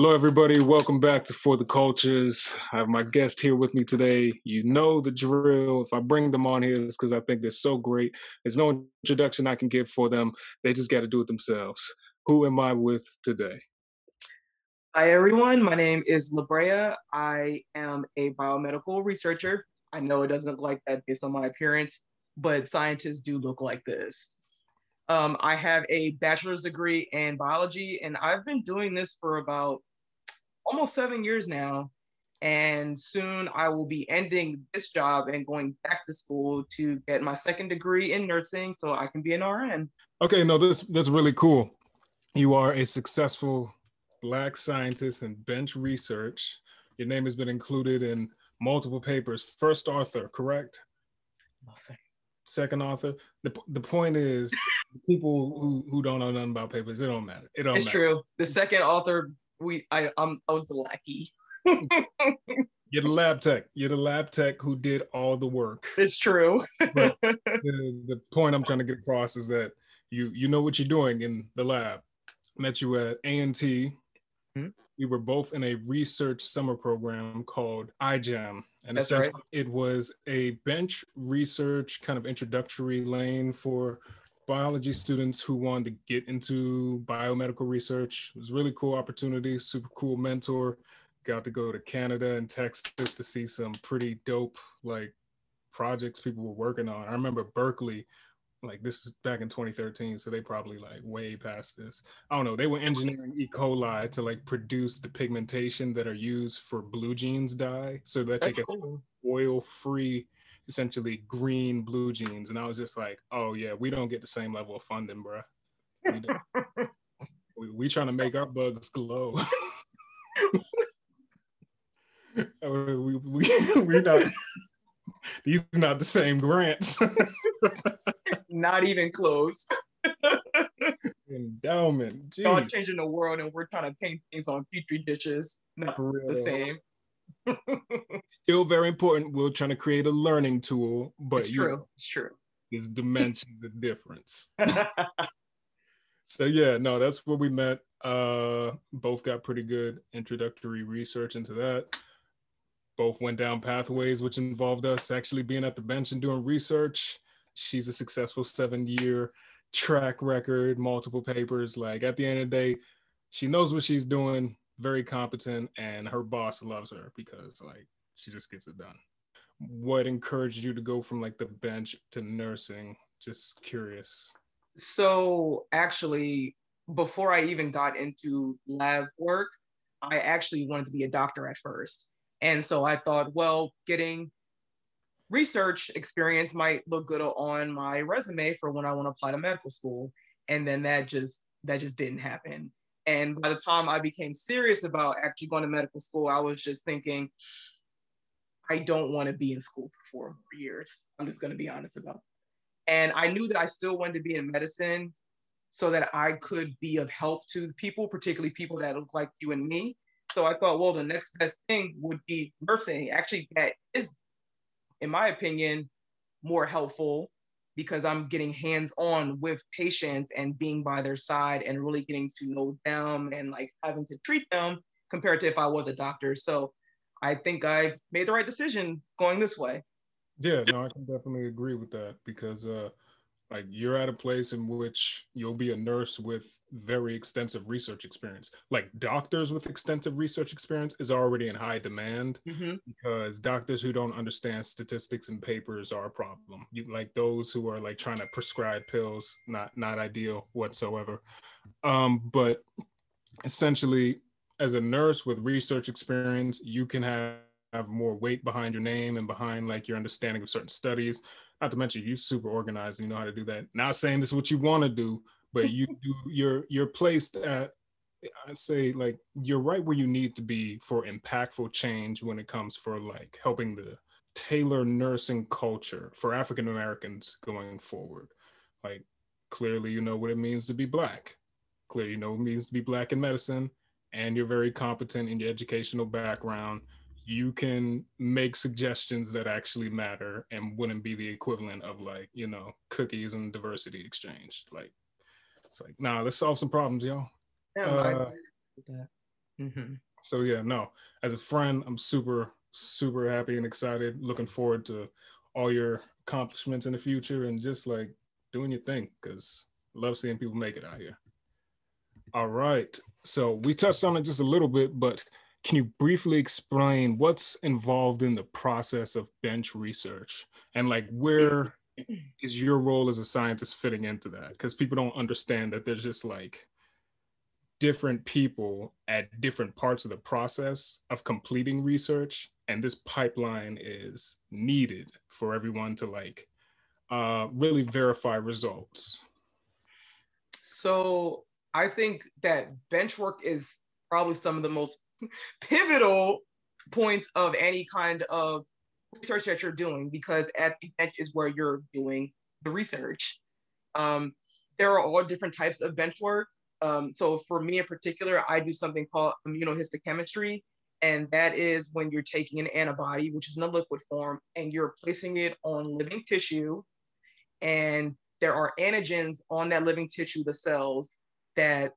Hello, everybody. Welcome back to For the Cultures. I have my guest here with me today. You know the drill. If I bring them on here, it's because I think they're so great. There's no introduction I can give for them. They just got to do it themselves. Who am I with today? Hi, everyone. My name is Labrea. I am a biomedical researcher. I know it doesn't look like that based on my appearance, but scientists do look like this. Um, I have a bachelor's degree in biology, and I've been doing this for about almost seven years now. And soon I will be ending this job and going back to school to get my second degree in nursing so I can be an RN. Okay, no, this that's really cool. You are a successful black scientist in bench research. Your name has been included in multiple papers. First author, correct? No second. Second author. The, the point is, people who, who don't know nothing about papers, it don't matter. It don't it's matter. true. The second author we I um I was the lackey. You're the lab tech. You're the lab tech who did all the work. It's true. the, the point I'm trying to get across is that you you know what you're doing in the lab. Met you at A&T. Mm-hmm. We were both in a research summer program called iGEM. And That's right. it was a bench research kind of introductory lane for biology students who wanted to get into biomedical research. It was a really cool opportunity, super cool mentor. Got to go to Canada and Texas to see some pretty dope like projects people were working on. I remember Berkeley, like this is back in 2013, so they probably like way past this. I don't know. They were engineering E. coli to like produce the pigmentation that are used for blue jeans dye, so that That's they could cool. oil-free essentially green blue jeans. And I was just like, oh yeah, we don't get the same level of funding, bro. We, we, we trying to make our bugs glow. we, we, we not these are not the same grants. not even close. Endowment. Geez. God changing the world and we're trying to paint things on petri dishes. Not the same. Still very important. We're trying to create a learning tool, but it's true. It's true. There's dimensions of difference. so yeah, no, that's where we met. Uh, both got pretty good introductory research into that. Both went down pathways, which involved us actually being at the bench and doing research. She's a successful seven-year track record, multiple papers. Like at the end of the day, she knows what she's doing very competent, and her boss loves her because like she just gets it done. What encouraged you to go from like the bench to nursing? Just curious. So actually, before I even got into lab work, I actually wanted to be a doctor at first. And so I thought, well, getting research experience might look good on my resume for when I want to apply to medical school. And then that just that just didn't happen. And by the time I became serious about actually going to medical school, I was just thinking, I don't want to be in school for four more years. I'm just going to be honest about it. And I knew that I still wanted to be in medicine so that I could be of help to people, particularly people that look like you and me. So I thought, well, the next best thing would be nursing. Actually, that is, in my opinion, more helpful because I'm getting hands on with patients and being by their side and really getting to know them and like having to treat them compared to if I was a doctor. So I think I made the right decision going this way. Yeah, no, I can definitely agree with that because uh, like you're at a place in which you'll be a nurse with very extensive research experience. Like doctors with extensive research experience is already in high demand mm-hmm. because doctors who don't understand statistics and papers are a problem. You like those who are like trying to prescribe pills, not not ideal whatsoever. Um, but essentially, as a nurse with research experience, you can have have more weight behind your name and behind like your understanding of certain studies not to mention you super organized and you know how to do that. Not saying this is what you want to do, but you do you're you're placed at I say like you're right where you need to be for impactful change when it comes for like helping the tailor nursing culture for African Americans going forward. Like clearly you know what it means to be black. Clearly you know what it means to be black in medicine and you're very competent in your educational background you can make suggestions that actually matter and wouldn't be the equivalent of like you know cookies and diversity exchange like it's like nah let's solve some problems y'all yeah, uh, Mm-hmm. So yeah, no, as a friend, I'm super, super happy and excited. Looking forward to all your accomplishments in the future and just like doing your thing because love seeing people make it out here. All right. So we touched on it just a little bit, but can you briefly explain what's involved in the process of bench research and like where is your role as a scientist fitting into that? Because people don't understand that there's just like different people at different parts of the process of completing research and this pipeline is needed for everyone to like uh, really verify results so i think that bench work is probably some of the most pivotal points of any kind of research that you're doing because at the bench is where you're doing the research um, there are all different types of bench work um, so for me in particular, I do something called immunohistochemistry. And that is when you're taking an antibody, which is in a liquid form, and you're placing it on living tissue. And there are antigens on that living tissue, the cells, that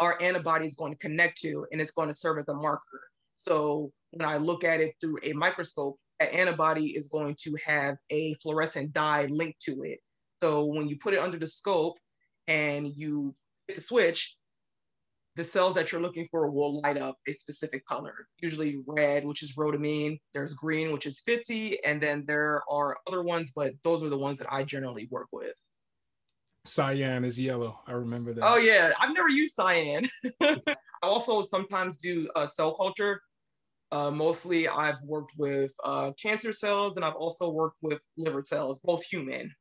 our antibody is going to connect to, and it's going to serve as a marker. So when I look at it through a microscope, that antibody is going to have a fluorescent dye linked to it. So when you put it under the scope and you hit the switch, the cells that you're looking for will light up a specific color, usually red, which is rhodamine. There's green, which is FITC, and then there are other ones, but those are the ones that I generally work with. Cyan is yellow. I remember that. Oh yeah, I've never used cyan. I also sometimes do uh, cell culture. Uh, mostly, I've worked with uh, cancer cells, and I've also worked with liver cells, both human.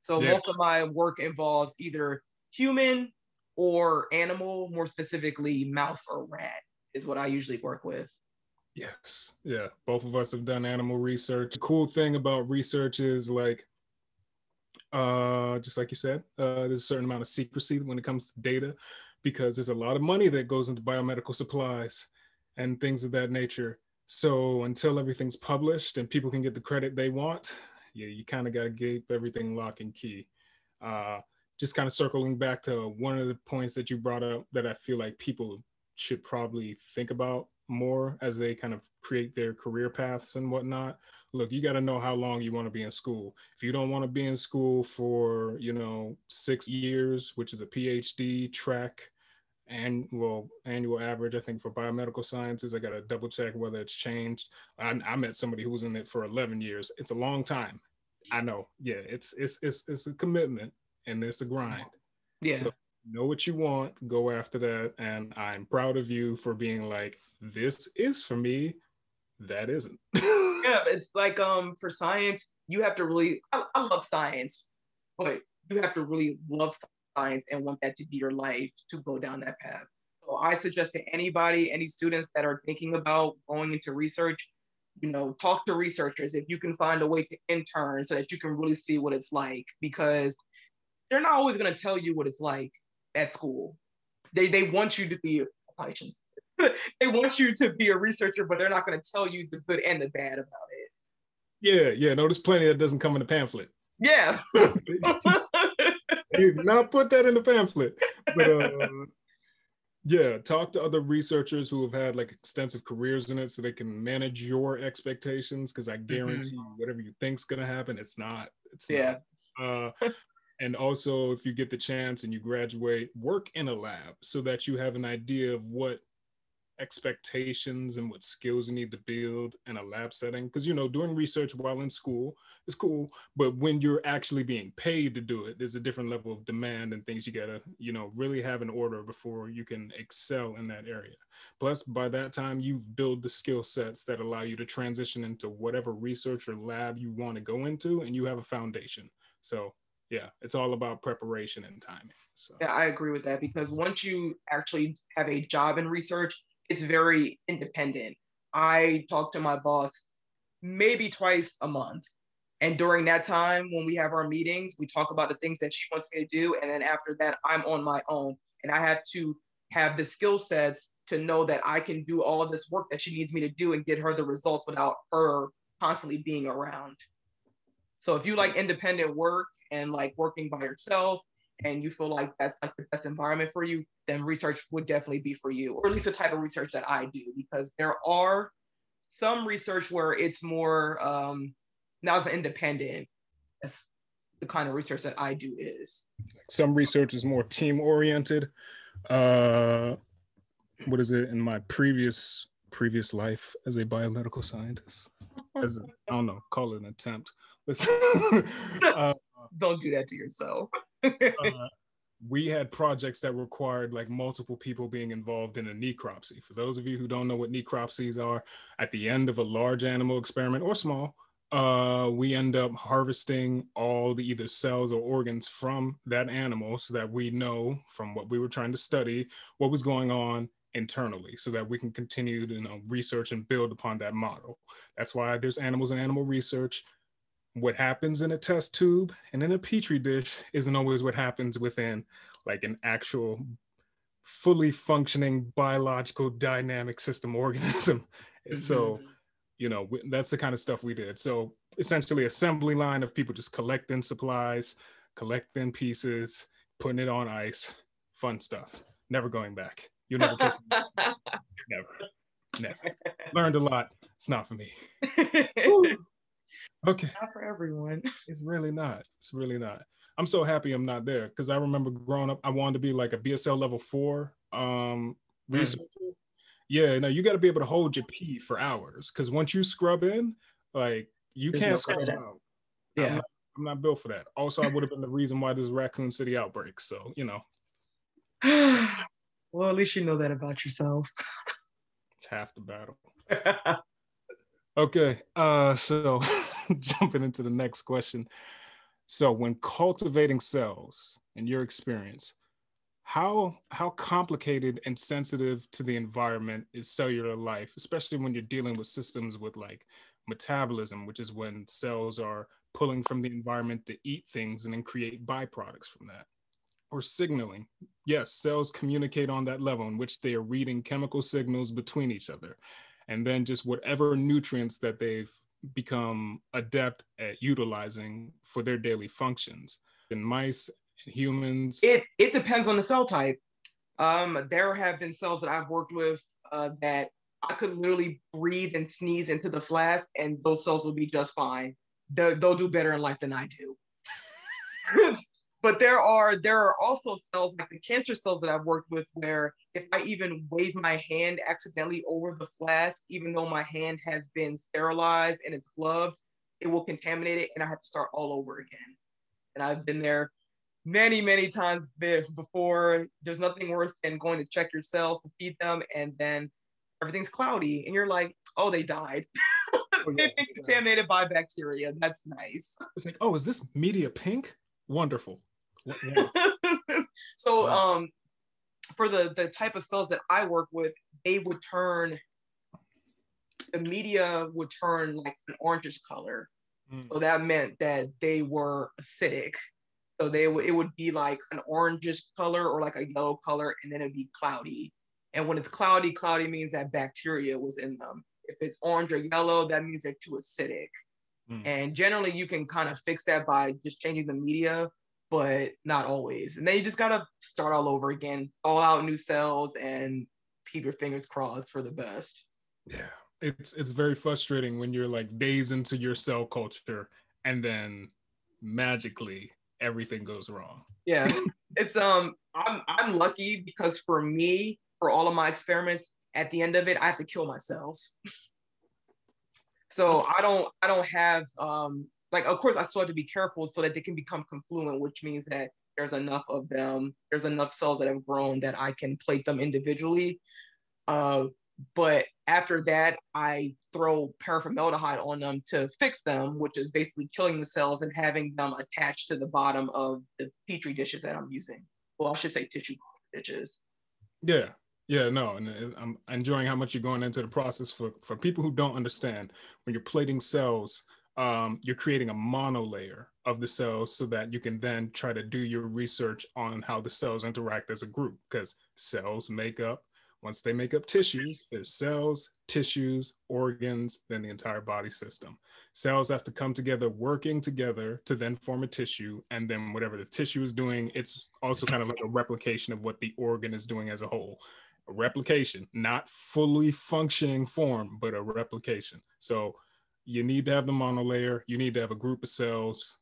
So yeah. most of my work involves either human or animal, more specifically mouse or rat, is what I usually work with. Yes. Yeah. Both of us have done animal research. The cool thing about research is like, uh, just like you said, uh, there's a certain amount of secrecy when it comes to data because there's a lot of money that goes into biomedical supplies and things of that nature. So until everything's published and people can get the credit they want, yeah, you kind of got to keep everything lock and key. Uh, just kind of circling back to one of the points that you brought up that I feel like people should probably think about more as they kind of create their career paths and whatnot. Look, you got to know how long you want to be in school. If you don't want to be in school for, you know, six years, which is a PhD track, and well, annual average, I think for biomedical sciences, I got to double check whether it's changed. I, I met somebody who was in it for 11 years. It's a long time. I know. Yeah, it's it's it's it's a commitment and it's a grind. Yeah. So know what you want, go after that. And I'm proud of you for being like, this is for me, that isn't. yeah, it's like um for science, you have to really I, I love science, but you have to really love science and want that to be your life to go down that path. So I suggest to anybody, any students that are thinking about going into research, you know, talk to researchers if you can find a way to intern so that you can really see what it's like because they're not always going to tell you what it's like at school. They they want you to be they want you to be a researcher, but they're not going to tell you the good and the bad about it. Yeah, yeah. No, there's plenty that doesn't come in the pamphlet. Yeah. you not put that in the pamphlet. But uh, yeah, talk to other researchers who have had like extensive careers in it so they can manage your expectations. Cause I guarantee mm-hmm. whatever you think's gonna happen, it's not. It's yeah. Not. Uh, and also if you get the chance and you graduate work in a lab so that you have an idea of what expectations and what skills you need to build in a lab setting. Because you know doing research while in school is cool but when you're actually being paid to do it there's a different level of demand and things you gotta you know really have an order before you can excel in that area. Plus by that time you've built the skill sets that allow you to transition into whatever research or lab you want to go into and you have a foundation. So yeah, it's all about preparation and timing. So. Yeah, I agree with that because once you actually have a job in research, it's very independent. I talk to my boss maybe twice a month. And during that time, when we have our meetings, we talk about the things that she wants me to do. And then after that, I'm on my own. And I have to have the skill sets to know that I can do all this work that she needs me to do and get her the results without her constantly being around. So if you like independent work and like working by yourself and you feel like that's like the best environment for you, then research would definitely be for you, or at least the type of research that I do, because there are some research where it's more um, now as an independent. That's the kind of research that I do is. Some research is more team oriented. Uh, what is it in my previous previous life as a biomedical scientist? As I don't know, call it an attempt. uh, don't do that to yourself. uh, we had projects that required like multiple people being involved in a necropsy. For those of you who don't know what necropsies are, at the end of a large animal experiment or small, uh, we end up harvesting all the either cells or organs from that animal so that we know from what we were trying to study what was going on internally so that we can continue to you know, research and build upon that model. That's why there's animals and animal research what happens in a test tube and in a petri dish isn't always what happens within like an actual fully functioning biological dynamic system organism. Mm-hmm. so you know that's the kind of stuff we did. So essentially assembly line of people just collecting supplies collecting pieces putting it on ice fun stuff never going back. You'll never catch me. Never. Never. Learned a lot. It's not for me Okay. Not for everyone. It's really not. It's really not. I'm so happy I'm not there because I remember growing up, I wanted to be like a BSL level four um, hmm. researcher. Mm. Yeah, no, you got to be able to hold your pee for hours because once you scrub in, like you There's can't no scrub out. Yeah. I'm not, I'm not, built for that. Also, I would have been the reason why this Raccoon City outbreak. So, you know. well, at least you know that about yourself. it's half the battle. okay. Uh, so jumping into the next question. So, when cultivating cells, in your experience, how how complicated and sensitive to the environment is cellular life, especially when you're dealing with systems with like metabolism, which is when cells are pulling from the environment to eat things and then create byproducts from that. Or signaling. Yes, cells communicate on that level in which they are reading chemical signals between each other. And then just whatever nutrients that they've become adept at utilizing for their daily functions. In mice and humans, it it depends on the cell type. Um, there have been cells that I've worked with uh, that I could literally breathe and sneeze into the flask, and those cells will be just fine. They'll, they'll do better in life than I do. but there are there are also cells like the cancer cells that I've worked with where if I even wave my hand accidentally over the flask, even though my hand has been sterilized and it's gloved, it will contaminate it and I have to start all over again. And I've been there many, many times before. There's nothing worse than going to check your cells to feed them and then everything's cloudy and you're like, oh, they died. Oh, They've been contaminated by bacteria. That's nice. It's like, oh, is this media pink? Wonderful. so um for the the type of cells that I work with, they would turn the media would turn like an orangish color. Mm. So that meant that they were acidic. So they would it would be like an orangish color or like a yellow color, and then it'd be cloudy. And when it's cloudy, cloudy means that bacteria was in them. If it's orange or yellow, that means they're too acidic. Mm. And generally, you can kind of fix that by just changing the media but not always. And then you just gotta start all over again, all out new cells, and keep your fingers crossed for the best. Yeah, it's it's very frustrating when you're like days into your cell culture and then magically everything goes wrong. Yeah, it's um, I'm I'm lucky because for me, for all of my experiments, at the end of it, I have to kill my cells. so I don't I don't have um like of course I still have to be careful so that they can become confluent, which means that there's enough of them, there's enough cells that have grown that I can plate them individually. Uh, but after that, I throw paraformaldehyde on them to fix them, which is basically killing the cells and having them attached to the bottom of the petri dishes that I'm using. Well, I should say tissue dishes. Yeah, yeah, no, and I'm enjoying how much you're going into the process for for people who don't understand when you're plating cells um, you're creating a monolayer of the cells so that you can then try to do your research on how the cells interact as a group because cells make up once they make up tissues there's cells tissues, organs, then the entire body system. Cells have to come together, working together to then form a tissue. And then whatever the tissue is doing, it's also kind of like a replication of what the organ is doing as a whole. A replication, not fully functioning form, but a replication. So you need to have the monolayer, you need to have a group of cells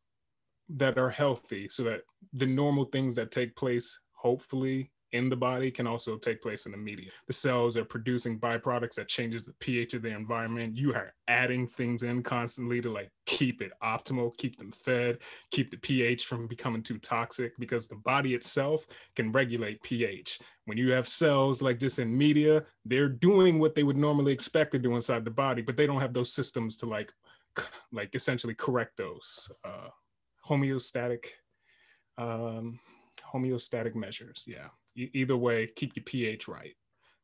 that are healthy so that the normal things that take place, hopefully in the body can also take place in the media. The cells are producing byproducts that changes the pH of the environment. You are adding things in constantly to like keep it optimal, keep them fed, keep the pH from becoming too toxic because the body itself can regulate pH. When you have cells like this in media, they're doing what they would normally expect to do inside the body, but they don't have those systems to like like essentially correct those uh homeostatic um homeostatic measures. Yeah either way, keep your pH right.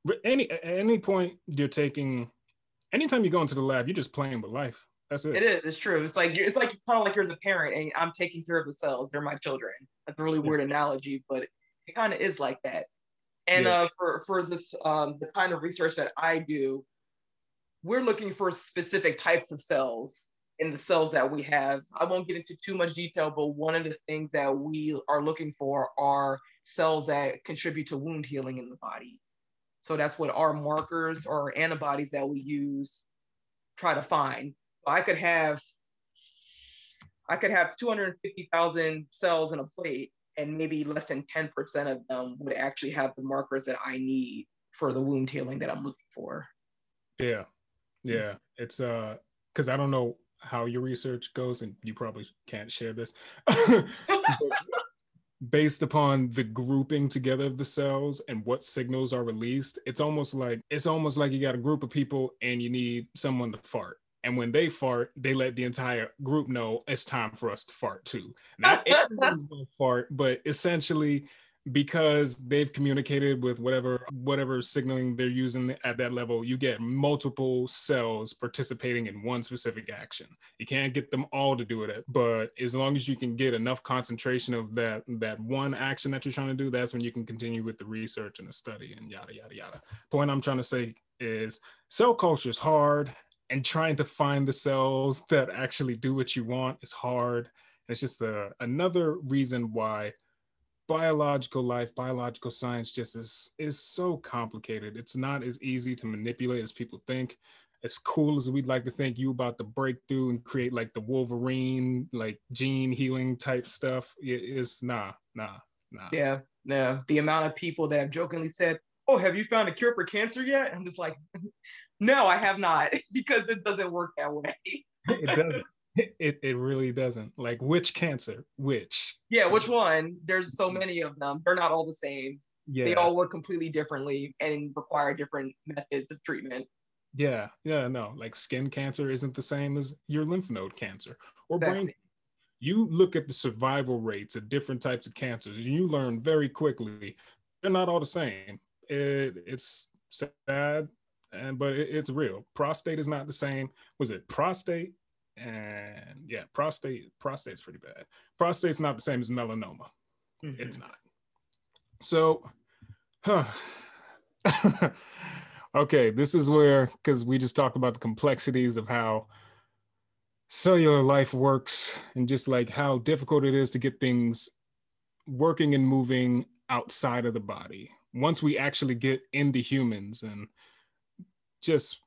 But any at any point you're taking, anytime you go into the lab, you're just playing with life. That's it. It is. It's true. It's like it's like kind of like you're the parent and I'm taking care of the cells. They're my children. That's a really weird analogy, but it kind of is like that. And yeah. uh, for for this um, the kind of research that I do, we're looking for specific types of cells in the cells that we have. I won't get into too much detail, but one of the things that we are looking for are cells that contribute to wound healing in the body. So that's what our markers or antibodies that we use try to find. So I could have I could have 250,000 cells in a plate and maybe less than 10% of them would actually have the markers that I need for the wound healing that I'm looking for. Yeah. Yeah. It's uh cuz I don't know how your research goes and you probably can't share this. based upon the grouping together of the cells and what signals are released it's almost like it's almost like you got a group of people and you need someone to fart. And when they fart they let the entire group know it's time for us to fart too. Not everyone's gonna fart but essentially because they've communicated with whatever whatever signaling they're using at that level you get multiple cells participating in one specific action. You can't get them all to do it but as long as you can get enough concentration of that that one action that you're trying to do that's when you can continue with the research and the study and yada yada yada. Point i'm trying to say is cell culture is hard and trying to find the cells that actually do what you want is hard. It's just a, uh, another reason why biological life, biological science just is is so complicated. It's not as easy to manipulate as people think. As cool as we'd like to think you about the breakthrough and create like the Wolverine, like gene healing type stuff, it's nah, nah, nah. Yeah, yeah. The amount of people that have jokingly said, "Oh, have you found a cure for cancer yet?" I'm just like, "No, I have not," because it doesn't work that way. it doesn't. it, it really doesn't. Like which cancer? Which? Yeah, which one? There's so many of them. They're not all the same. Yeah. They all work completely differently and require different methods of treatment. Yeah, yeah, no. Like skin cancer isn't the same as your lymph node cancer or exactly. brain. You look at the survival rates of different types of cancers, and you learn very quickly they're not all the same. It, it's sad, and but it, it's real. Prostate is not the same. Was it prostate? And yeah, prostate prostate's pretty bad. Prostate's not the same as melanoma. Mm-hmm. It's not. So, huh. okay, this is where because we just talked about the complexities of how cellular life works and just like how difficult it is to get things working and moving outside of the body. Once we actually get into humans and just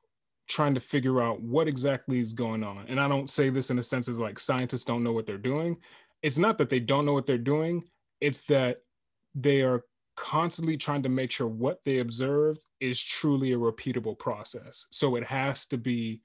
trying to figure out what exactly is going on. And I don't say this in a sense as like scientists don't know what they're doing. It's not that they don't know what they're doing, it's that they are constantly trying to make sure what they observed is truly a repeatable process. So it has to be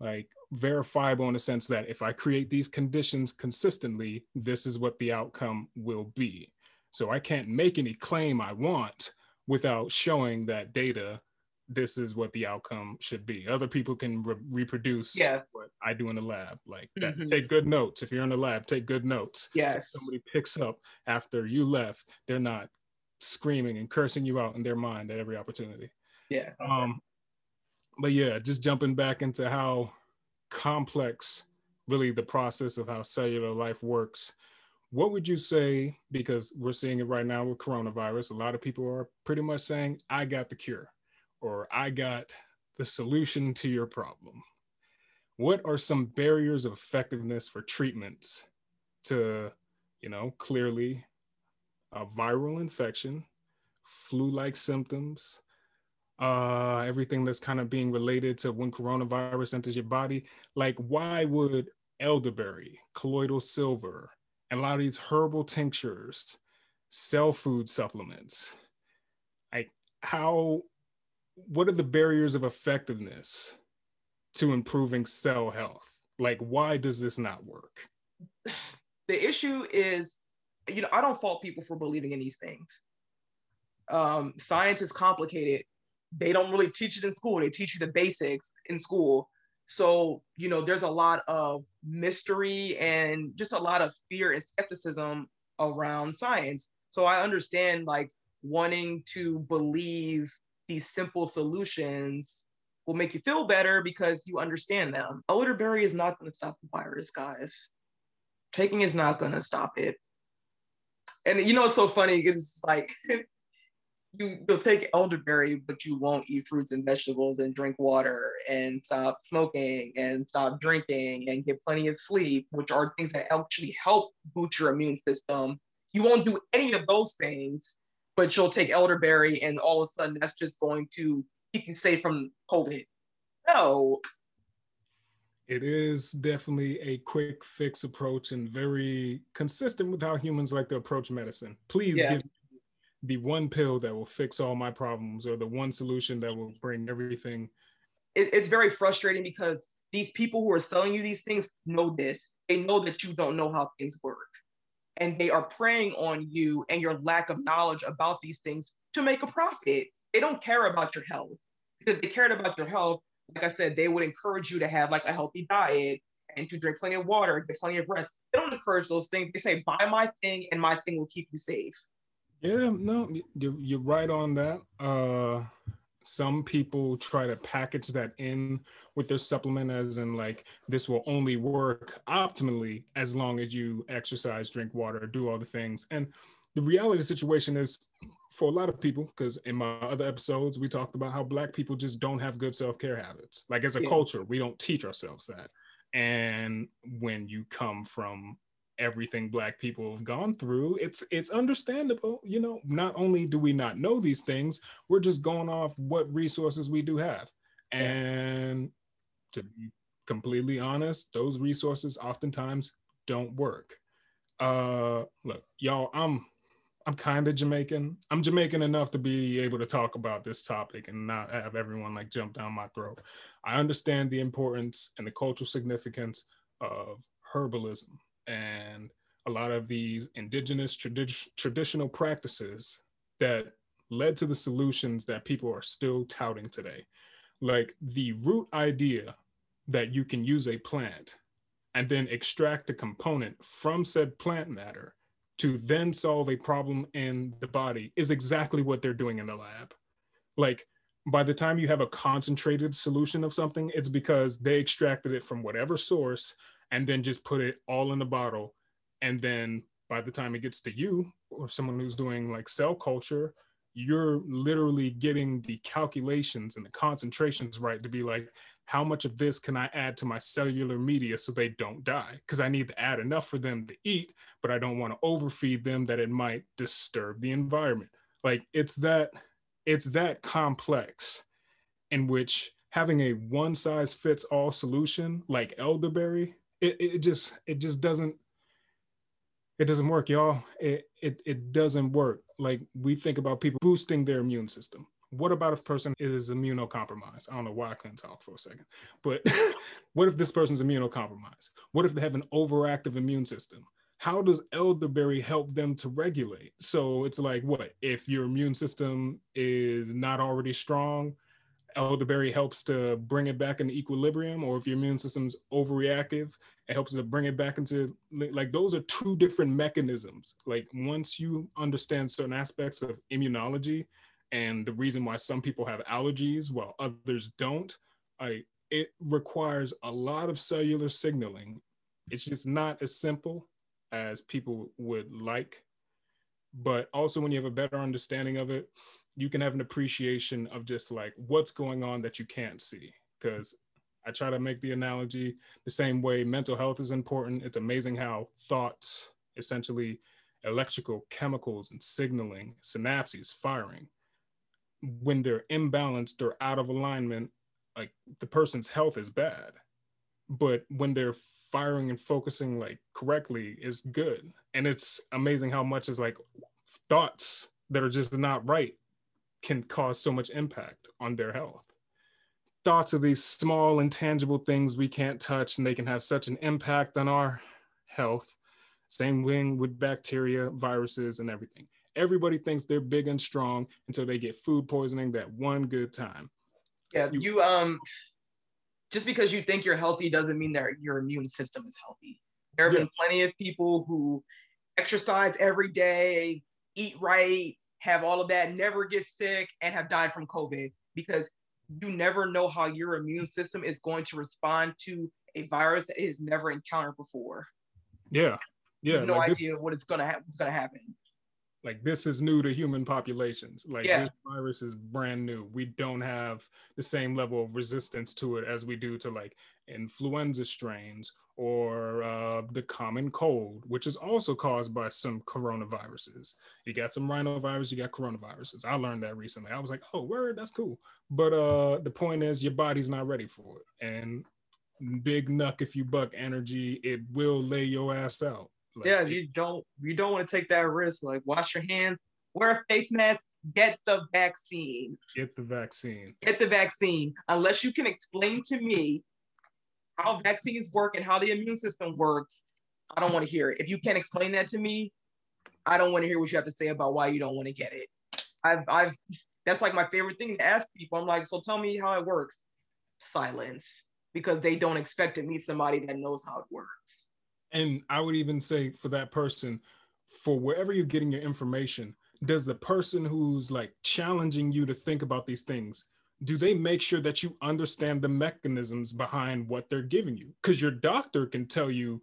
like verifiable in a sense that if I create these conditions consistently, this is what the outcome will be. So I can't make any claim I want without showing that data this is what the outcome should be. Other people can re- reproduce yeah. what I do in the lab. Like that, mm-hmm. take good notes. If you're in the lab, take good notes. Yes. So somebody picks up after you left, they're not screaming and cursing you out in their mind at every opportunity. Yeah. Um, but yeah, just jumping back into how complex really the process of how cellular life works. What would you say? Because we're seeing it right now with coronavirus. A lot of people are pretty much saying, I got the cure or I got the solution to your problem. What are some barriers of effectiveness for treatments to, you know, clearly a viral infection, flu-like symptoms, uh, everything that's kind of being related to when coronavirus enters your body. Like, why would elderberry, colloidal silver, and a lot of these herbal tinctures, cell food supplements, like how, what are the barriers of effectiveness to improving cell health? Like, why does this not work? The issue is, you know, I don't fault people for believing in these things. Um, science is complicated. They don't really teach it in school. They teach you the basics in school. So, you know, there's a lot of mystery and just a lot of fear and skepticism around science. So I understand like wanting to believe these simple solutions will make you feel better because you understand them. Elderberry is not going to stop the virus, guys. Taking is not going to stop it. And you know, it's so funny because it's like you, you'll take elderberry, but you won't eat fruits and vegetables and drink water and stop smoking and stop drinking and get plenty of sleep, which are things that actually help boost your immune system. You won't do any of those things, but you'll take elderberry and all of a sudden that's just going to keep you safe from COVID. No. It is definitely a quick fix approach and very consistent with how humans like to approach medicine. Please yes. give the one pill that will fix all my problems or the one solution that will bring everything. It, it's very frustrating because these people who are selling you these things know this. They know that you don't know how things work. And they are preying on you and your lack of knowledge about these things to make a profit. They don't care about your health. Because they cared about your health, like I said, they would encourage you to have like a healthy diet and to drink plenty of water, get plenty of rest. They don't encourage those things. They say, buy my thing and my thing will keep you safe. Yeah, no, you're, you're right on that. Uh, some people try to package that in with their supplement as in like this will only work optimally as long as you exercise drink water do all the things. And the reality of the situation is for a lot of people because in my other episodes we talked about how black people just don't have good self-care habits. Like as a yeah. culture we don't teach ourselves that. And when you come from everything black people have gone through it's it's understandable you know not only do we not know these things we're just going off what resources we do have. And to be completely honest those resources oftentimes don't work. Uh look y'all i'm i'm kind of jamaican. I'm jamaican enough to be able to talk about this topic and not have everyone like jump down my throat. I understand the importance and the cultural significance of herbalism and a lot of these indigenous tradi- traditional practices that led to the solutions that people are still touting today. Like the root idea that you can use a plant and then extract a component from said plant matter to then solve a problem in the body is exactly what they're doing in the lab. Like by the time you have a concentrated solution of something, it's because they extracted it from whatever source and then just put it all in the bottle. And then by the time it gets to you or someone who's doing like cell culture, you're literally getting the calculations and the concentrations right to be like, how much of this can I add to my cellular media so they don't die? Because I need to add enough for them to eat, but I don't want to overfeed them that it might disturb the environment. Like it's that, it's that complex in which having a one size fits all solution like elderberry it, it just it just doesn't it doesn't work y'all. It, it it doesn't work. Like we think about people boosting their immune system. What about if person is immunocompromised? I don't know why i couldn't talk for a second. But what if this person's immunocompromised? What if they have an overactive immune system? How does elderberry help them to regulate? So it's like what if your immune system is not already strong elderberry helps to bring it back into equilibrium or if your immune system's overreactive it helps to bring it back into like those are two different mechanisms. Like once you understand certain aspects of immunology and the reason why some people have allergies while others don't I, it requires a lot of cellular signaling. It's just not as simple as people would like but also when you have a better understanding of it you can have an appreciation of just like what's going on that you can't see. Because i try to make the analogy the same way. Mental health is important. It's amazing how thoughts essentially electrical chemicals and signaling synapses firing when they're imbalanced or out of alignment like the person's health is bad. But when they're firing and focusing like correctly is good. And it's amazing how much is like thoughts that are just not right can cause so much impact on their health. Thoughts of these small intangible things we can't touch and they can have such an impact on our health. Same thing with bacteria viruses and everything. Everybody thinks they're big and strong until they get food poisoning that one good time. Yeah you, you um just because you think you're healthy doesn't mean that your immune system is healthy. There have yeah. been plenty of people who exercise every day, eat right, have all of that, never get sick, and have died from COVID because you never know how your immune system is going to respond to a virus that it has never encountered before. Yeah. Yeah. no like idea this, what it's gonna ha- what's gonna happen like this is new to human populations. Like yeah. this virus is brand new. We don't have the same level of resistance to it as we do to like influenza strains or uh, the common cold which is also caused by some coronaviruses. You got some rhinovirus you got coronaviruses. I learned that recently. I was like oh word that's cool. But uh the point is your body's not ready for it. And big nuck if you buck energy it will lay your ass out like, yeah, you don't you don't want to take that risk. Like wash your hands, wear a face mask, get the vaccine. Get the vaccine. Get the vaccine. Unless you can explain to me how vaccines work and how the immune system works, I don't want to hear it. If you can't explain that to me, I don't want to hear what you have to say about why you don't want to get it. I've I've that's like my favorite thing to ask people. I'm like, so tell me how it works. Silence, because they don't expect to meet somebody that knows how it works and I would even say for that person, for wherever you're getting your information, does the person who's like challenging you to think about these things, do they make sure that you understand the mechanisms behind what they're giving you? Because your doctor can tell you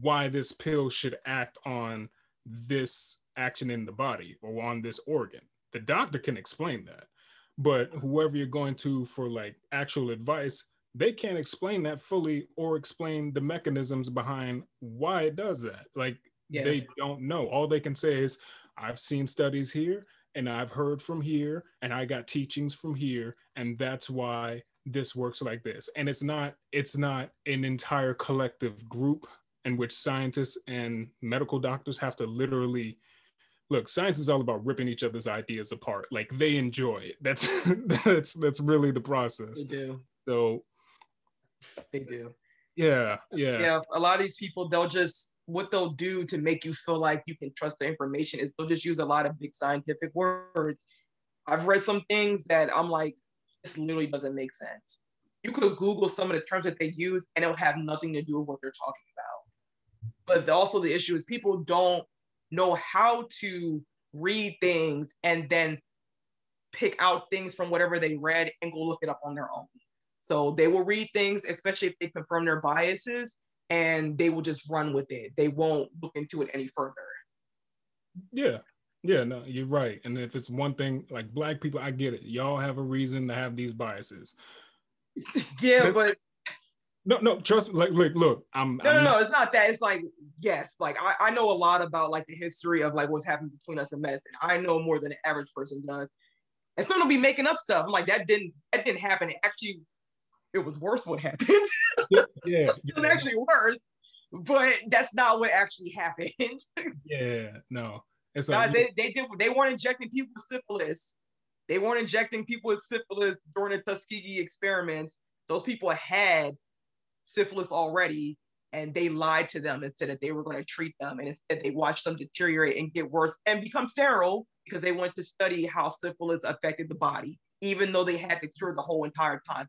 why this pill should act on this action in the body or on this organ. The doctor can explain that. But whoever you're going to for like actual advice, they can't explain that fully or explain the mechanisms behind why it does that. Like yeah. they don't know. All they can say is, I've seen studies here and I've heard from here and I got teachings from here. And that's why this works like this. And it's not, it's not an entire collective group in which scientists and medical doctors have to literally look science is all about ripping each other's ideas apart like they enjoy it that's that's that's really the process they do so they do. Yeah, yeah. Yeah, a lot of these people, they'll just what they'll do to make you feel like you can trust the information is they'll just use a lot of big scientific words. I've read some things that I'm like, this literally doesn't make sense. You could Google some of the terms that they use and it'll have nothing to do with what they're talking about. But also the issue is people don't know how to read things and then pick out things from whatever they read and go look it up on their own. So they will read things, especially if they confirm their biases, and they will just run with it. They won't look into it any further. Yeah. Yeah, no, you're right. And if it's one thing, like black people, I get it. Y'all have a reason to have these biases. yeah, but no, no, trust me. Like, like look, I'm no, I'm no, no. It's not that. It's like, yes, like I, I know a lot about like the history of like what's happened between us and medicine. I know more than the average person does. And some will be making up stuff. I'm like, that didn't that didn't happen. It actually it was worse what happened. yeah, yeah. it was actually worse, but that's not what actually happened. yeah, no. It's Guys, they, they did they weren't injecting people with syphilis. They weren't injecting people with syphilis during the Tuskegee experiments. Those people had syphilis already, and they lied to them and said that they were going to treat them, and instead they watched them deteriorate and get worse and become sterile because they went to study how syphilis affected the body, even though they had to cure the whole entire time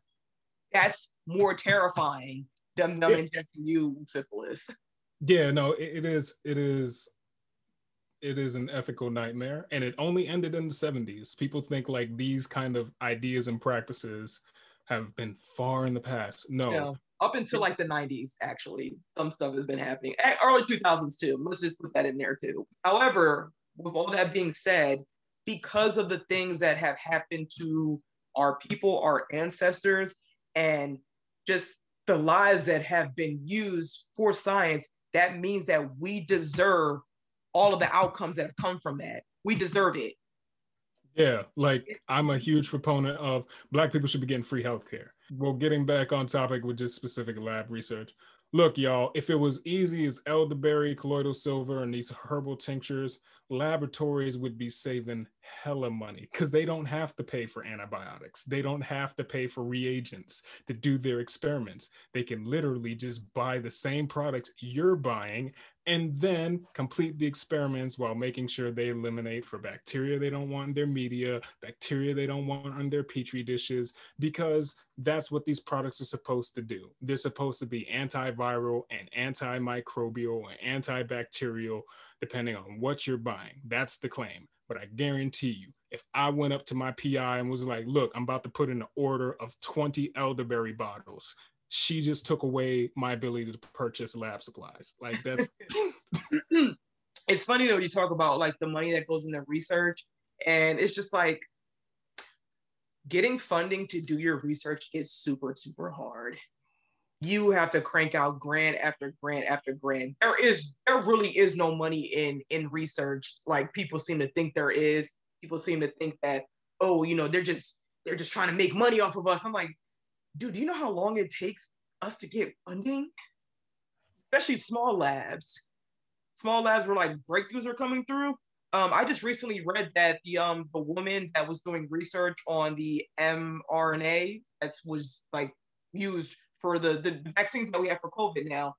that's more terrifying than them yeah. injecting you with syphilis. Yeah, no, it, it is. It is. It is an ethical nightmare, and it only ended in the '70s. People think like these kind of ideas and practices have been far in the past. No, yeah. up until like the '90s, actually, some stuff has been happening. Early 2000s too. Let's just put that in there too. However, with all that being said, because of the things that have happened to our people, our ancestors, and just the lives that have been used for science, that means that we deserve all of the outcomes that have come from that. We deserve it. Yeah, like I'm a huge proponent of Black people should be getting free healthcare. Well, getting back on topic with just specific lab research. Look, y'all, if it was easy as elderberry, colloidal silver, and these herbal tinctures, laboratories would be saving hella money because they don't have to pay for antibiotics. They don't have to pay for reagents to do their experiments. They can literally just buy the same products you're buying and then complete the experiments while making sure they eliminate for bacteria they don't want in their media, bacteria they don't want on their petri dishes, because that's what these products are supposed to do. They're supposed to be antiviral and antimicrobial and antibacterial, depending on what you're buying. That's the claim. But I guarantee you, if I went up to my PI and was like, look, I'm about to put in an order of 20 elderberry bottles, she just took away my ability to purchase lab supplies. Like that's it's funny though you talk about like the money that goes into research and it's just like getting funding to do your research is super super hard. You have to crank out grant after grant after grant. There is there really is no money in in research. Like people seem to think there is. People seem to think that oh you know they're just they're just trying to make money off of us. I'm like dude, do you know how long it takes us to get funding? Especially small labs. Small labs where like breakthroughs are coming through. Um, I just recently read that the um the woman that was doing research on the mRNA that was like used for the, the vaccines that we have for COVID now,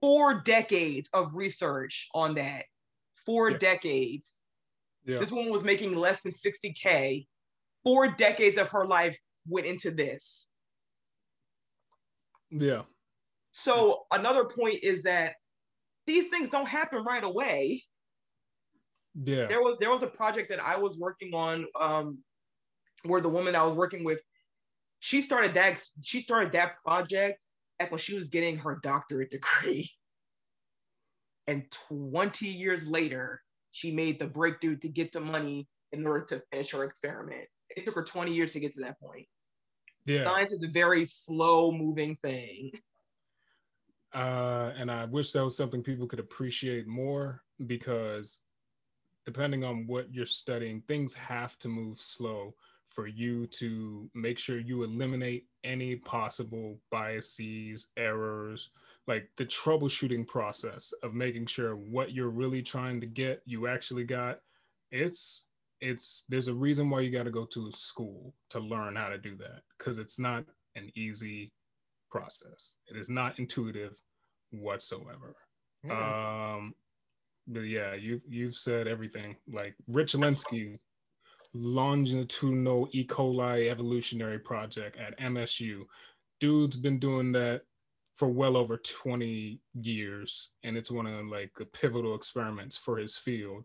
four decades of research on that. Four yeah. decades. Yeah. This woman was making less than 60K. Four decades of her life went into this. Yeah. So another point is that these things don't happen right away. Yeah. There was there was a project that I was working on um where the woman I was working with she started that she started that project back when she was getting her doctorate degree. And 20 years later, she made the breakthrough to get the money in order to finish her experiment. It took her 20 years to get to that point. Yeah. Science is a very slow moving thing. Uh, and I wish that was something people could appreciate more because depending on what you're studying, things have to move slow for you to make sure you eliminate any possible biases, errors, like the troubleshooting process of making sure what you're really trying to get, you actually got. It's it's there's a reason why you got to go to school to learn how to do that because it's not an easy process. It is not intuitive whatsoever. Yeah. Um, but yeah, you've you've said everything. Like Rich Lenski, longitudinal E. coli evolutionary project at MSU. Dude's been doing that for well over 20 years, and it's one of like the pivotal experiments for his field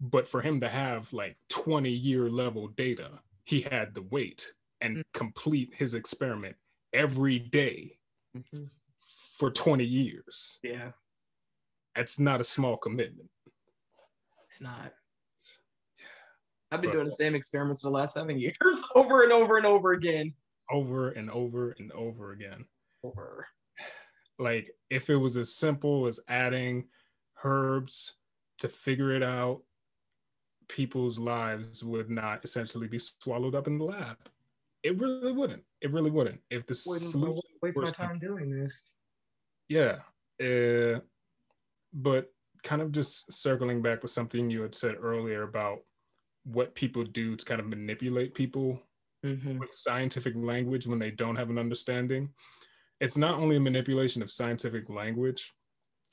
but for him to have like 20 year level data, he had to wait and mm-hmm. complete his experiment every day mm-hmm. for 20 years. Yeah. That's not a small commitment. It's not. I've been but, doing the same experiments for the last seven years over and over and over again. Over and over and over again. Over. Like if it was as simple as adding herbs to figure it out people's lives would not essentially be swallowed up in the lab. It really wouldn't. It really wouldn't. If the wouldn't waste my time doing this. Yeah. Uh, but kind of just circling back to something you had said earlier about what people do to kind of manipulate people mm-hmm. with scientific language when they don't have an understanding. It's not only a manipulation of scientific language,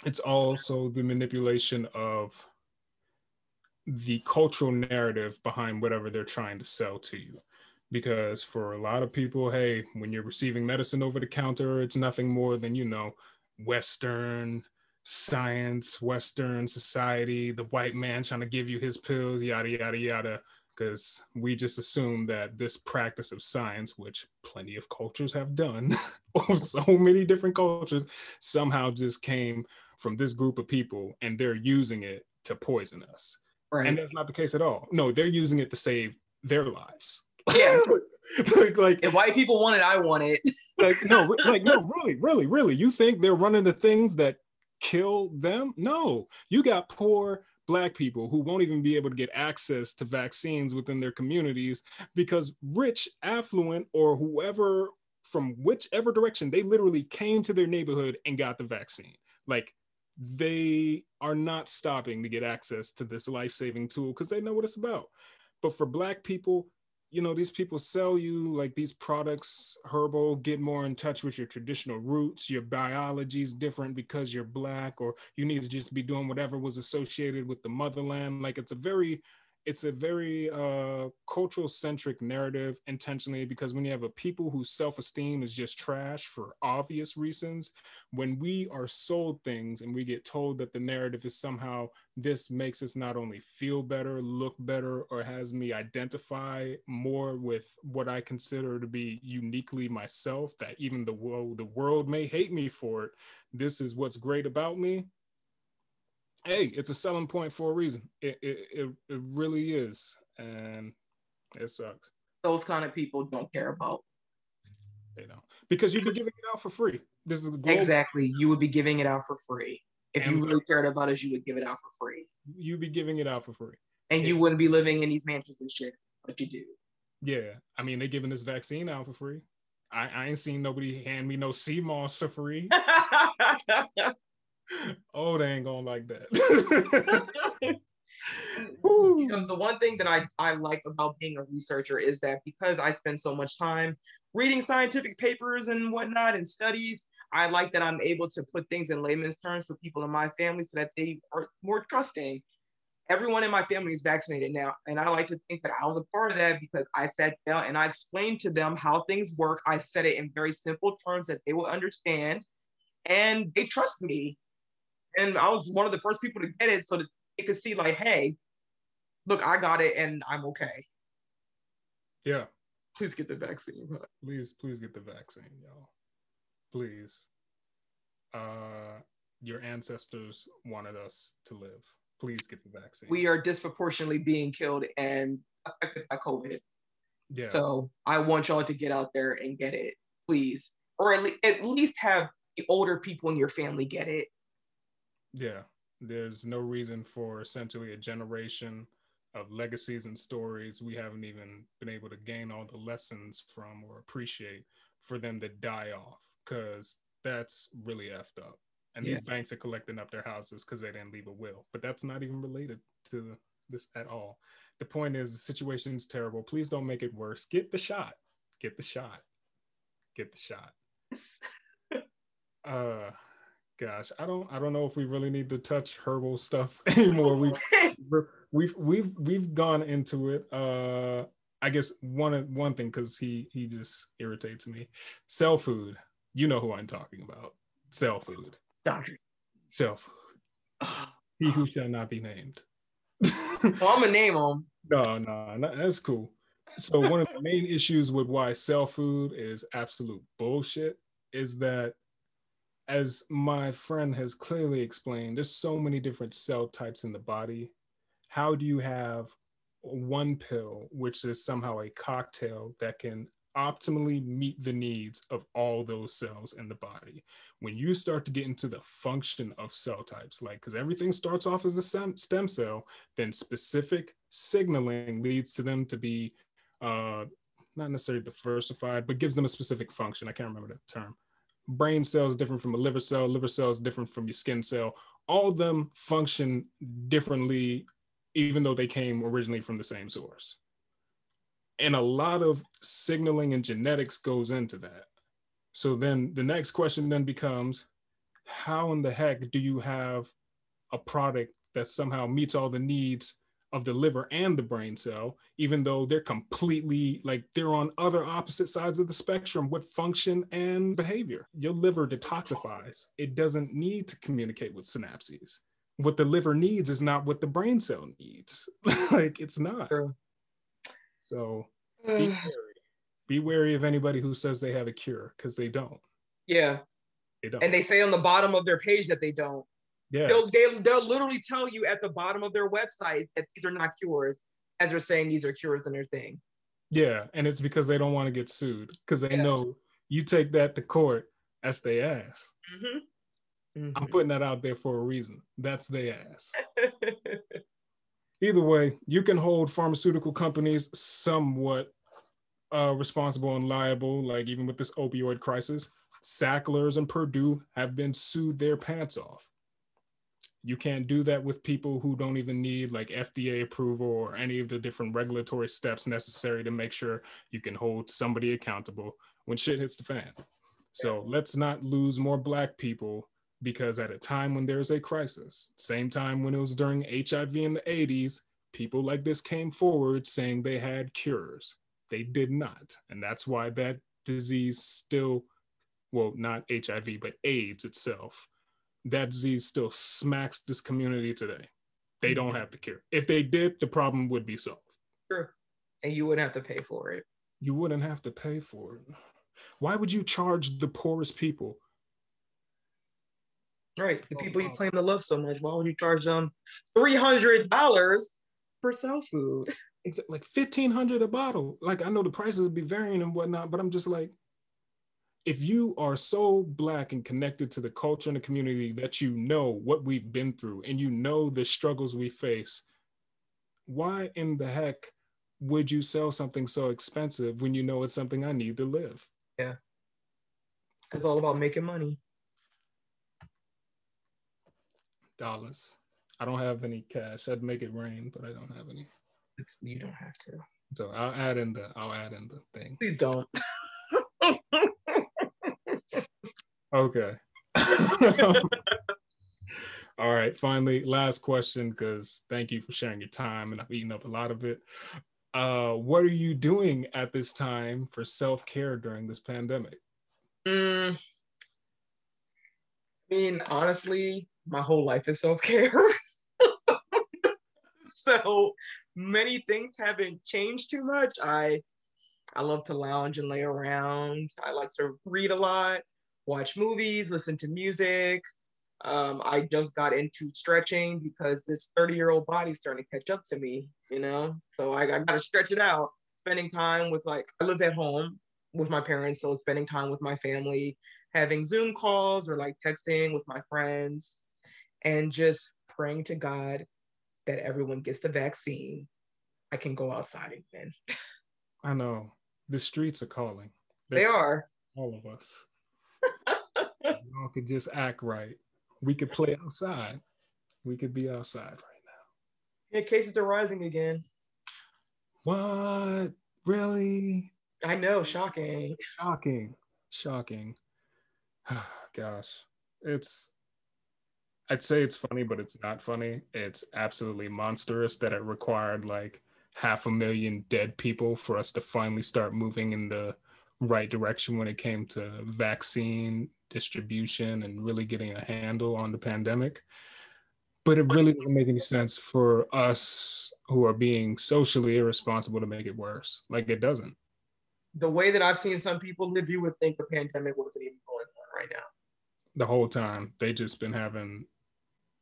it's also the manipulation of the cultural narrative behind whatever they're trying to sell to you. Because for a lot of people, hey, when you're receiving medicine over the counter, it's nothing more than, you know, Western science, Western society, the white man trying to give you his pills, yada, yada, yada. Because we just assume that this practice of science, which plenty of cultures have done, so many different cultures, somehow just came from this group of people and they're using it to poison us Right. And that's not the case at all. No, they're using it to save their lives. Yeah. like, like if white people want it, I want it. like no, like no, really, really, really. You think they're running the things that kill them? No, you got poor black people who won't even be able to get access to vaccines within their communities because rich, affluent, or whoever from whichever direction they literally came to their neighborhood and got the vaccine. Like they are not stopping to get access to this life-saving tool because they know what it's about. But for black people, you know these people sell you like these products herbal get more in touch with your traditional roots your biology is different because you're black or you need to just be doing whatever was associated with the motherland like it's a very it's a very uh, cultural centric narrative intentionally because when you have a people whose self-esteem is just trash for obvious reasons when we are sold things and we get told that the narrative is somehow this makes us not only feel better look better or has me identify more with what i consider to be uniquely myself that even the world the world may hate me for it this is what's great about me hey, it's a selling point for a reason. It, it, it, it really is. And it sucks. Those kind of people don't care about. You know, because you'd be giving it out for free. This is. Exactly. You would be giving it out for free. If and you really cared about us, you would give it out for free. You'd be giving it out for free. And yeah. you wouldn't be living in these mansions and shit, but you do. Yeah. I mean, they're giving this vaccine out for free. I, I ain't seen nobody hand me no sea moss for free. oh, they ain't going like that. you know, the one thing that I, I like about being a researcher is that because I spend so much time reading scientific papers and whatnot and studies, I like that I'm able to put things in layman's terms for people in my family so that they are more trusting. Everyone in my family is vaccinated now. And I like to think that I was a part of that because I sat down and I explained to them how things work. I said it in very simple terms that they will understand. And they trust me and I was one of the first people to get it so that they could see, like, hey, look, I got it and I'm okay. Yeah. Please get the vaccine. Please, please get the vaccine, y'all. Please. Uh, your ancestors wanted us to live. Please get the vaccine. We are disproportionately being killed and affected by COVID. Yeah. So I want y'all to get out there and get it, please, or at, le- at least have the older people in your family get it. Yeah, there's no reason for essentially a generation of legacies and stories we haven't even been able to gain all the lessons from or appreciate for them to die off because that's really effed up. And yeah. these banks are collecting up their houses because they didn't leave a will. But that's not even related to this at all. The point is the situation is terrible. Please don't make it worse. Get the shot. Get the shot. Get the shot. uh gosh, I don't I don't know if we really need to touch herbal stuff anymore. We've we've we've we've gone into it. Uh I guess one one thing because he he just irritates me. Cell food. You know who I'm talking about. Cell food. Doctor. Cell food. he who shall not be named. well, I'm gonna name him. No, no, no, that's cool. So one of the main issues with why cell food is absolute bullshit is that as my friend has clearly explained, there's so many different cell types in the body. How do you have one pill, which is somehow a cocktail that can optimally meet the needs of all those cells in the body? When you start to get into the function of cell types, like because everything starts off as a stem cell, then specific signaling leads to them to be uh, not necessarily diversified, but gives them a specific function. I can't remember the term brain cell is different from a liver cell, liver cell is different from your skin cell. All of them function differently, even though they came originally from the same source. And a lot of signaling and genetics goes into that. So then the next question then becomes how in the heck do you have a product that somehow meets all the needs of the liver and the brain cell, even though they're completely like they're on other opposite sides of the spectrum with function and behavior. Your liver detoxifies, it doesn't need to communicate with synapses. What the liver needs is not what the brain cell needs. like it's not. True. So be wary. be wary of anybody who says they have a cure because they don't. Yeah. They don't. And they say on the bottom of their page that they don't. Yeah. They'll, they'll, they'll literally tell you at the bottom of their websites that these are not cures as they're saying these are cures in their thing. Yeah. And it's because they don't want to get sued because they yeah. know you take that to court, that's their ass. Mm-hmm. Mm-hmm. I'm putting that out there for a reason. That's their ass. Either way, you can hold pharmaceutical companies somewhat uh, responsible and liable, like even with this opioid crisis. Sacklers and Purdue have been sued their pants off. You can't do that with people who don't even need like FDA approval or any of the different regulatory steps necessary to make sure you can hold somebody accountable when shit hits the fan. So let's not lose more Black people because at a time when there's a crisis, same time when it was during HIV in the 80s, people like this came forward saying they had cures. They did not. And that's why that disease still, well, not HIV, but AIDS itself that disease still smacks this community today. They don't mm-hmm. have the cure. If they did, the problem would be solved. Sure. And you wouldn't have to pay for it. You wouldn't have to pay for it. Why would you charge the poorest people? Right. The people you claim to love so much, why would you charge them $300 for cell food? It's like 1500 a bottle. Like I know the prices would be varying and whatnot, but I'm just like, if you are so black and connected to the culture and the community that you know what we've been through and you know the struggles we face why in the heck would you sell something so expensive when you know it's something i need to live? Yeah. It's all about making money. Dollars. I don't have any cash. I'd make it rain but i don't have any. It's, you don't have to. So i'll add in the i'll add in the thing. Please don't Okay. All right. Finally, last question, because thank you for sharing your time, and I've eaten up a lot of it. Uh, what are you doing at this time for self care during this pandemic? Mm, I mean, honestly, my whole life is self care. so many things haven't changed too much. I I love to lounge and lay around. I like to read a lot watch movies, listen to music. Um, I just got into stretching because this 30 year old body's starting to catch up to me, you know? So I, I got to stretch it out. Spending time with, like, I live at home with my parents, so spending time with my family, having Zoom calls or like texting with my friends, and just praying to God that everyone gets the vaccine. I can go outside again. I know. The streets are calling. They're they are. All of us y'all could just act right. We could play outside. We could be outside right now. Yeah, cases are rising again. What? Really? I know, shocking. Shocking. Shocking. Gosh. It's I'd say it's funny, but it's not funny. It's absolutely monstrous that it required like half a million dead people for us to finally start moving in the right direction when it came to vaccine distribution and really getting a handle on the pandemic. But it really doesn't make any sense for us who are being socially irresponsible to make it worse. Like it doesn't. The way that I've seen some people live, you would think the pandemic wasn't even going on right now. The whole time. They just been having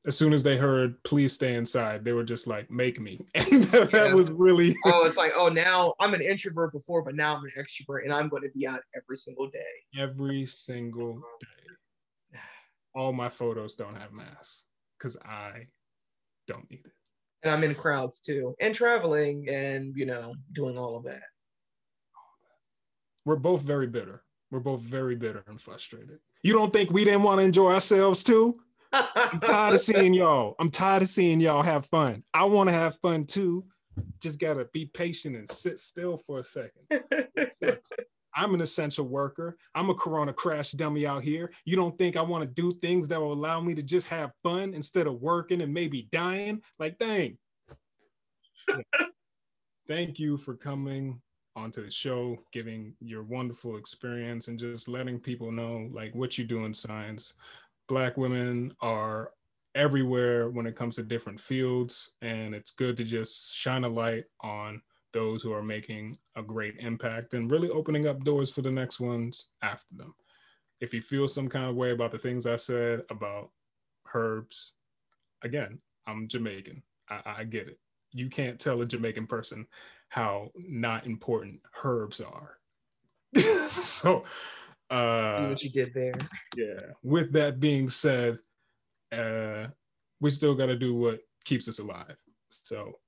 as soon as they heard please stay inside they were just like make me. And that, yeah. was really oh it's like oh now i'm an introvert before but now i'm an extrovert and i'm going to be out every single day. Every single day. All my photos don't have masks because i don't need it. And i'm in crowds too and traveling and you know doing all of that. We're both very bitter. We're both very bitter and frustrated. You don't think we didn't want to enjoy ourselves too I'm tired of seeing y'all. I'm tired of seeing y'all have fun. I want to have fun too. Just gotta be patient and sit still for a second. I'm an essential worker. I'm a corona crash dummy out here. You don't think I want to do things that will allow me to just have fun instead of working and maybe dying? Like, dang. Thank you for coming onto the show, giving your wonderful experience and just letting people know like what you do in science. Black women are everywhere when it comes to different fields, and it's good to just shine a light on those who are making a great impact and really opening up doors for the next ones after them. If you feel some kind of way about the things I said about herbs, again, I'm Jamaican. I, I get it. You can't tell a Jamaican person how not important herbs are. so uh see what you did there. Yeah. With that being said, uh we still gotta do what keeps us alive. So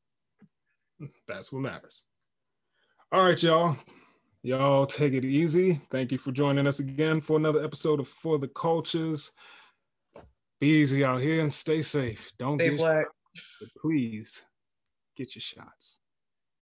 that's what matters. All right, y'all. Y'all take it easy. Thank you for joining us again for another episode of For the Cultures. Be easy out here and stay safe. Don't Stay get black. please get your shots.